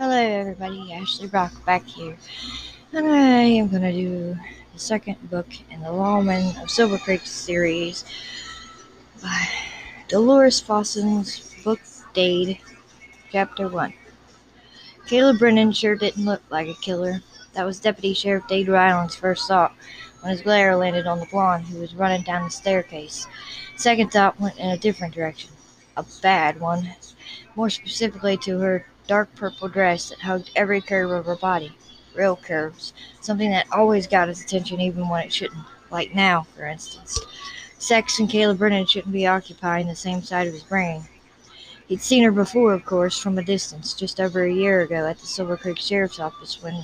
Hello, everybody. Ashley Brock back here, and I am gonna do the second book in the Lawmen of Silver Creek series by Delores Fossen's book Dade, Chapter One. Kayla Brennan sure didn't look like a killer. That was Deputy Sheriff Dade Ryland's first thought when his glare landed on the blonde who was running down the staircase. Second thought went in a different direction, a bad one, more specifically to her dark purple dress that hugged every curve of her body. Real curves. Something that always got his attention even when it shouldn't. Like now, for instance. Sex and Kayla Brennan shouldn't be occupying the same side of his brain. He'd seen her before, of course, from a distance, just over a year ago at the Silver Creek Sheriff's Office when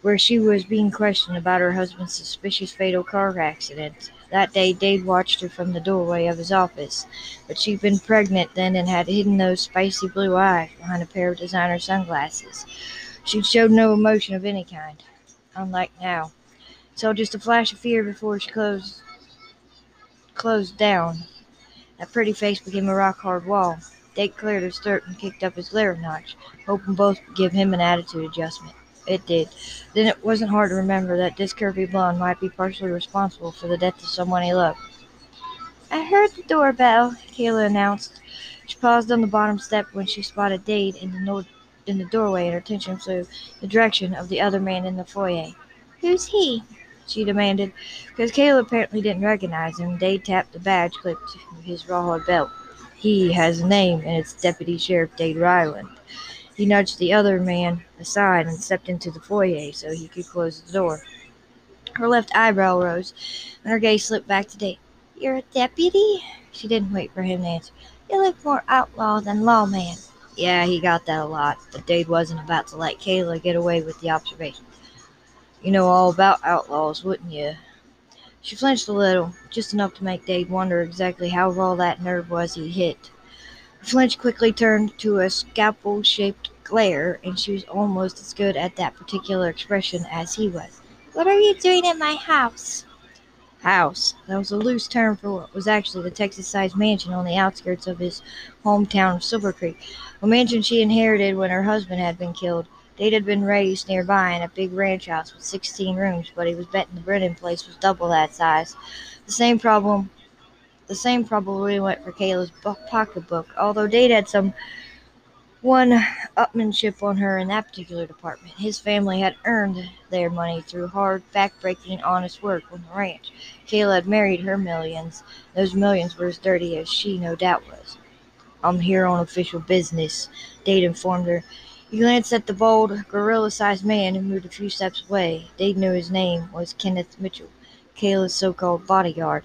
where she was being questioned about her husband's suspicious fatal car accident. That day, Dade watched her from the doorway of his office, but she'd been pregnant then and had hidden those spicy blue eyes behind a pair of designer sunglasses. She'd showed no emotion of any kind, unlike now. So just a flash of fear before she closed closed down. That pretty face became a rock hard wall. Dade cleared his throat and kicked up his glare notch, hoping both would give him an attitude adjustment. It did. Then it wasn't hard to remember that this curvy blonde might be partially responsible for the death of someone he loved. I heard the doorbell, Kayla announced. She paused on the bottom step when she spotted Dade in the, no- in the doorway and her attention flew the direction of the other man in the foyer. Who's he? she demanded. Because Kayla apparently didn't recognize him, Dade tapped the badge clipped to his rawhide belt. He has a name, and it's Deputy Sheriff Dade Ryland. He nudged the other man aside and stepped into the foyer so he could close the door. Her left eyebrow rose, and her gaze slipped back to Dade. You're a deputy? She didn't wait for him to answer. You look more outlaw than lawman. Yeah, he got that a lot, but Dade wasn't about to let Kayla get away with the observation. You know all about outlaws, wouldn't you? She flinched a little, just enough to make Dade wonder exactly how raw that nerve was he hit. Flinch quickly turned to a scalpel shaped glare, and she was almost as good at that particular expression as he was. What are you doing in my house? House. That was a loose term for what was actually the Texas sized mansion on the outskirts of his hometown of Silver Creek, a mansion she inherited when her husband had been killed. Dade had been raised nearby in a big ranch house with 16 rooms, but he was betting the Brennan place was double that size. The same problem the same probably went for Kayla's pocketbook, although Dade had some one upmanship on her in that particular department. His family had earned their money through hard, back-breaking, honest work on the ranch. Kayla had married her millions. Those millions were as dirty as she no doubt was. I'm here on official business, Dade informed her. He glanced at the bald, gorilla-sized man who moved a few steps away. Dade knew his name was Kenneth Mitchell, Kayla's so-called bodyguard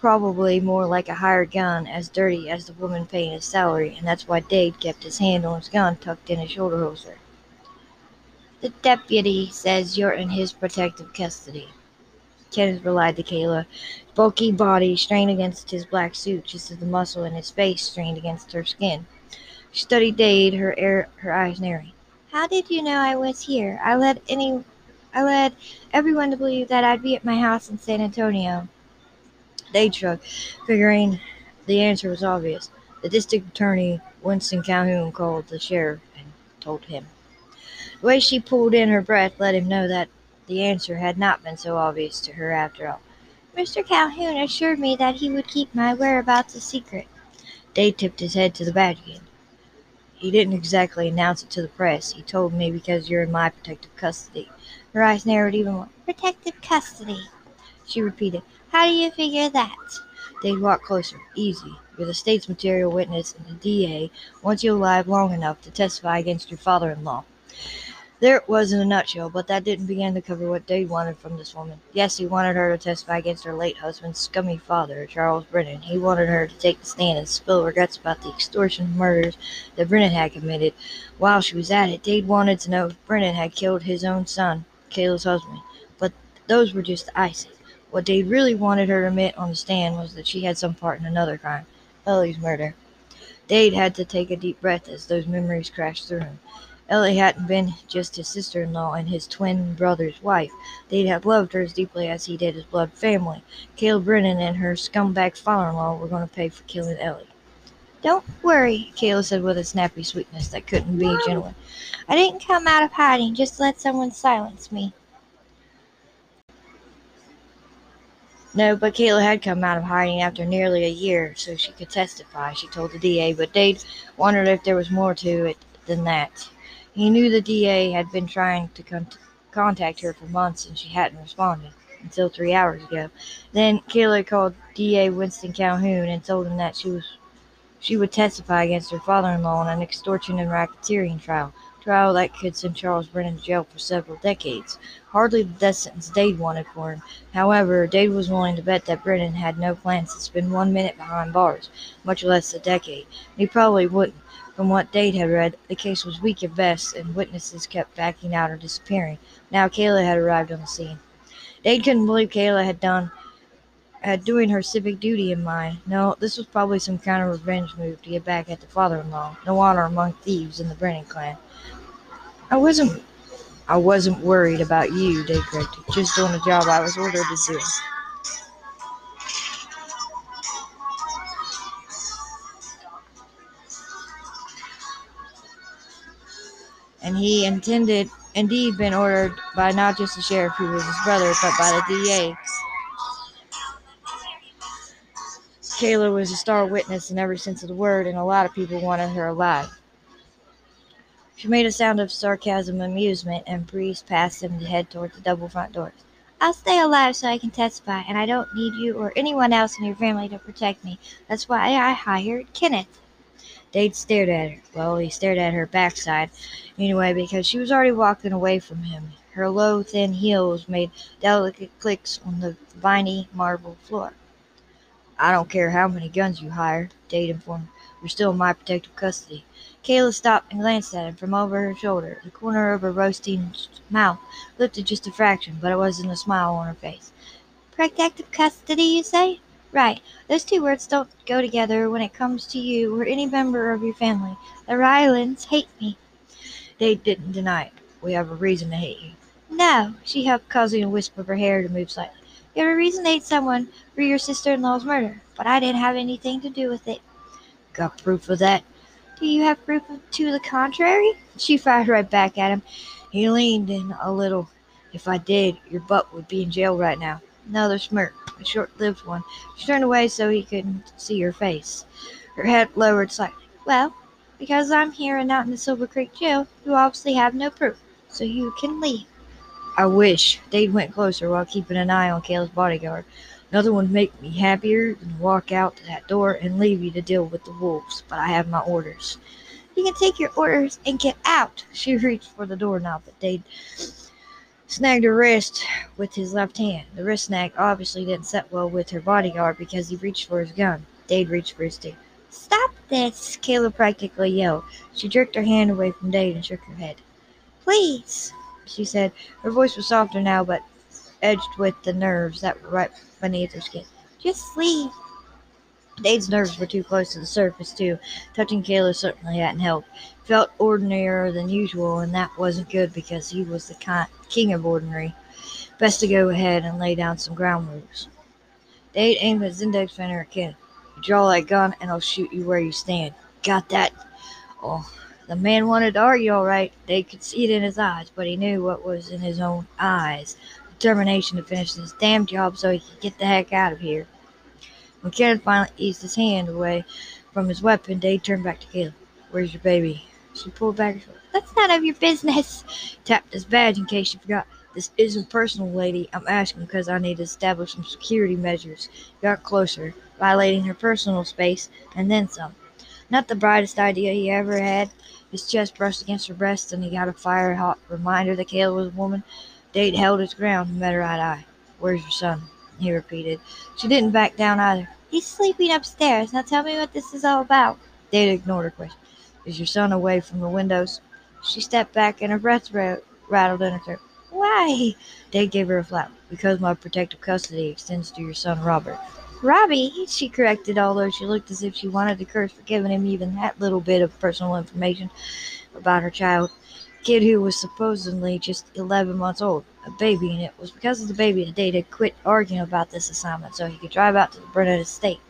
probably more like a hired gun, as dirty as the woman paying his salary, and that's why Dade kept his hand on his gun tucked in his shoulder holster. The deputy says you're in his protective custody. Kenneth relied to Kayla, bulky body strained against his black suit, just as the muscle in his face strained against her skin. She studied Dade, her air, her eyes narrowing. How did you know I was here? I led any, I led everyone to believe that I'd be at my house in San Antonio. Dade shrugged, figuring the answer was obvious. The district attorney, Winston Calhoun, called the sheriff and told him. The way she pulled in her breath let him know that the answer had not been so obvious to her after all. Mr. Calhoun assured me that he would keep my whereabouts a secret. Dade tipped his head to the badge again. He didn't exactly announce it to the press. He told me because you're in my protective custody. Her eyes narrowed even more. Protective custody, she repeated. How do you figure that? They'd walk closer. Easy. You're the state's material witness, and the DA wants you alive long enough to testify against your father-in-law. There it was in a nutshell, but that didn't begin to cover what Dade wanted from this woman. Yes, he wanted her to testify against her late husband's scummy father, Charles Brennan. He wanted her to take the stand and spill regrets about the extortion murders that Brennan had committed. While she was at it, Dade wanted to know if Brennan had killed his own son, Kayla's husband. But those were just the icing. What Dade really wanted her to admit on the stand was that she had some part in another crime, Ellie's murder. Dade had to take a deep breath as those memories crashed through him. Ellie hadn't been just his sister-in-law and his twin brother's wife. Dade had loved her as deeply as he did his blood family. Kayla Brennan and her scumbag father-in-law were going to pay for killing Ellie. Don't worry, Kayla said with a snappy sweetness that couldn't be genuine. I didn't come out of hiding just let someone silence me. No, but Kayla had come out of hiding after nearly a year, so she could testify, she told the DA, but Dade wondered if there was more to it than that. He knew the DA had been trying to con- contact her for months and she hadn't responded until three hours ago. Then Kayla called DA Winston Calhoun and told him that she was she would testify against her father-in-law in an extortion and racketeering trial trial that could send Charles Brennan to jail for several decades. Hardly the death sentence Dade wanted for him. However, Dade was willing to bet that Brennan had no plans to spend one minute behind bars, much less a decade. He probably wouldn't. From what Dade had read, the case was weak at best, and witnesses kept backing out or disappearing. Now Kayla had arrived on the scene. Dade couldn't believe Kayla had done had doing her civic duty in mind. No, this was probably some kind of revenge move to get back at the father-in-law. No honor among thieves in the Brennan clan. I wasn't I wasn't worried about you, Dade corrected. Just doing a job I was ordered to do. And he intended indeed been ordered by not just the sheriff who was his brother, but by the DA. Kayla was a star witness in every sense of the word, and a lot of people wanted her alive. She made a sound of sarcasm and amusement and breezed past him to head toward the double front doors. I'll stay alive so I can testify, and I don't need you or anyone else in your family to protect me. That's why I hired Kenneth. Dade stared at her. Well, he stared at her backside anyway because she was already walking away from him. Her low, thin heels made delicate clicks on the viney marble floor. I don't care how many guns you hire, Dade informed. You're still in my protective custody. Kayla stopped and glanced at him from over her shoulder. The corner of her roasting mouth lifted just a fraction, but it wasn't a smile on her face. Protective custody, you say? Right. Those two words don't go together when it comes to you or any member of your family. The Rylands hate me. They didn't deny it. We have a reason to hate you. No, she helped causing a wisp of her hair to move slightly. You have a reason to hate someone for your sister-in-law's murder, but I didn't have anything to do with it. Got proof of that? Do you have proof to the contrary? She fired right back at him. He leaned in a little. If I did, your butt would be in jail right now. Another smirk, a short lived one. She turned away so he couldn't see her face. Her head lowered slightly. Well, because I'm here and not in the Silver Creek jail, you obviously have no proof, so you can leave. I wish. Dade went closer while keeping an eye on Kayla's bodyguard. Nothing would make me happier than walk out that door and leave you to deal with the wolves, but I have my orders. You can take your orders and get out. She reached for the doorknob, but Dade snagged her wrist with his left hand. The wrist snag obviously didn't set well with her bodyguard because he reached for his gun. Dade reached for his too. Stop this! Kayla practically yelled. She jerked her hand away from Dade and shook her head. Please, she said. Her voice was softer now, but edged with the nerves that were right beneath her skin. Just leave. Dade's nerves were too close to the surface, too. Touching Kayla certainly hadn't helped. Felt ordinarier than usual, and that wasn't good because he was the king of ordinary. Best to go ahead and lay down some ground rules. Dade aimed his index finger at. You draw that gun, and I'll shoot you where you stand. Got that? Oh, the man wanted to argue, all right. They could see it in his eyes, but he knew what was in his own eyes determination to finish this damn job so he could get the heck out of here. When Kenneth finally eased his hand away from his weapon, Dade turned back to Kayla. Where's your baby? She pulled back. That's none of your business. Tapped his badge in case you forgot. This isn't personal, lady. I'm asking because I need to establish some security measures. Got closer, violating her personal space, and then some. Not the brightest idea he ever had. His chest brushed against her breast, and he got a fire hot reminder that Kayla was a woman. Dade held his ground and met her eye eye. Where's your son? he repeated. She didn't back down either. He's sleeping upstairs. Now tell me what this is all about. Dade ignored her question. Is your son away from the windows? She stepped back and her breath rattled in her throat. Why? Dade gave her a flap. Because my protective custody extends to your son Robert. Robbie, she corrected, although she looked as if she wanted to curse for giving him even that little bit of personal information about her child kid who was supposedly just 11 months old, a baby, and it was because of the baby that had quit arguing about this assignment so he could drive out to the Brennan estate.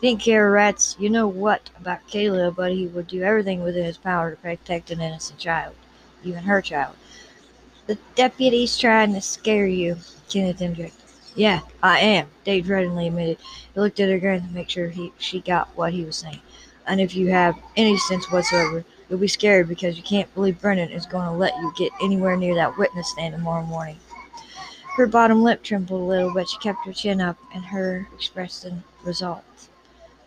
He didn't care rat's you know what about Kayla, but he would do everything within his power to protect an innocent child, even her child. The deputy's trying to scare you, Kenneth interjected. Yeah, I am, Dade readily admitted. He looked at her again to make sure he, she got what he was saying. And if you have any sense whatsoever, you'll be scared because you can't believe Brennan is going to let you get anywhere near that witness stand tomorrow morning. Her bottom lip trembled a little, but she kept her chin up and her expression resolve.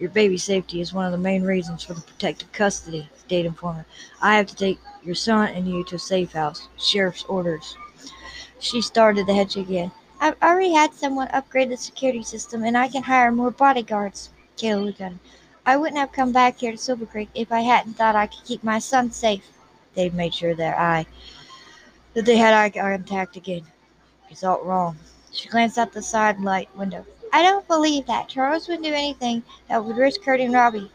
Your baby's safety is one of the main reasons for the protective custody, Dade informed her. I have to take your son and you to a safe house. Sheriff's orders. She started the hedge again. I've already had someone upgrade the security system, and I can hire more bodyguards. Looked. I wouldn't have come back here to Silver Creek if I hadn't thought I could keep my son safe. Dade made sure that I that they had eye contact again. Result wrong. She glanced out the side light window. I don't believe that. Charles would do anything that would risk hurting Robbie.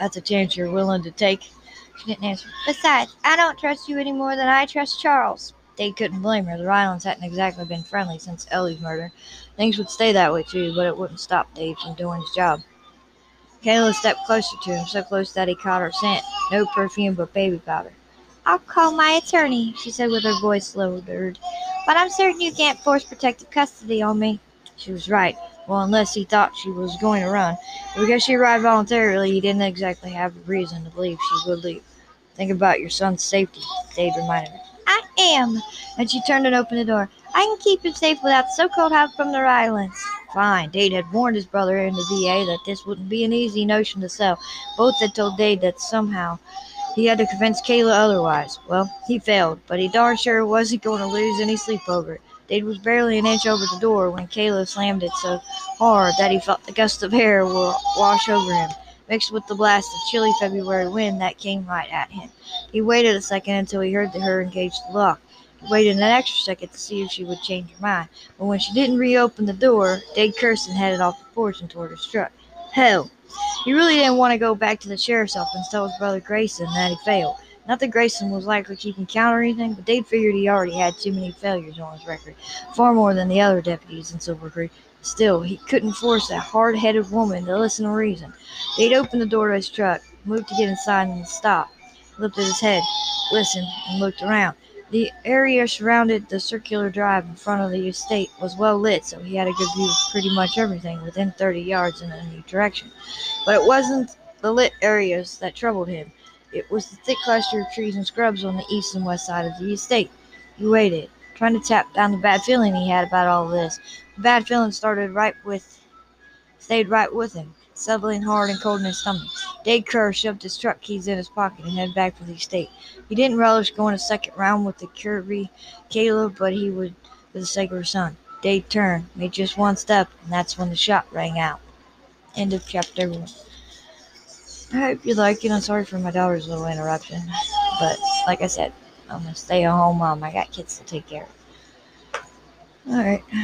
That's a chance you're willing to take. She didn't answer. Besides, I don't trust you any more than I trust Charles. Dade couldn't blame her. The Rylands hadn't exactly been friendly since Ellie's murder. Things would stay that way too, but it wouldn't stop Dade from doing his job. Kayla stepped closer to him, so close that he caught her scent. No perfume but baby powder. I'll call my attorney, she said with her voice lowered. But I'm certain you can't force protective custody on me. She was right. Well, unless he thought she was going to run. Because she arrived voluntarily, he didn't exactly have a reason to believe she would leave. Think about your son's safety, Dade reminded her. Am. And she turned and opened the door. I can keep him safe without so-called help from the Rylands. Fine. Dade had warned his brother and the DA that this wouldn't be an easy notion to sell. Both had told Dade that somehow he had to convince Kayla otherwise. Well, he failed, but he darn sure wasn't going to lose any sleep over it. Dade was barely an inch over the door when Kayla slammed it so hard that he felt the gust of air wash over him, mixed with the blast of chilly February wind that came right at him. He waited a second until he heard her engage the lock. He waited an extra second to see if she would change her mind, but when she didn't reopen the door, Dade cursed and headed off the porch and toward his truck. Hell, he really didn't want to go back to the sheriff's office and tell his brother Grayson that he failed. Not that Grayson was likely keeping count or anything, but Dade figured he already had too many failures on his record, far more than the other deputies in Silver Creek. Still, he couldn't force that hard-headed woman to listen to reason. Dade opened the door to his truck, moved to get inside, and stopped, lifted his head, listened, and looked around. The area surrounded the circular drive in front of the estate was well lit, so he had a good view of pretty much everything within 30 yards in any direction. But it wasn't the lit areas that troubled him. It was the thick cluster of trees and scrubs on the east and west side of the estate. He waited, trying to tap down the bad feeling he had about all this. Bad feeling started right with, stayed right with him, settling hard and cold in his stomach. Dade Kerr shoved his truck keys in his pocket and headed back for the estate. He didn't relish going a second round with the curvy Kayla, but he would for the sake of her son. Dade turned, made just one step, and that's when the shot rang out. End of chapter one. I hope you like it. I'm sorry for my daughter's little interruption. But like I said, I'm a stay at home mom. I got kids to take care of. Alright.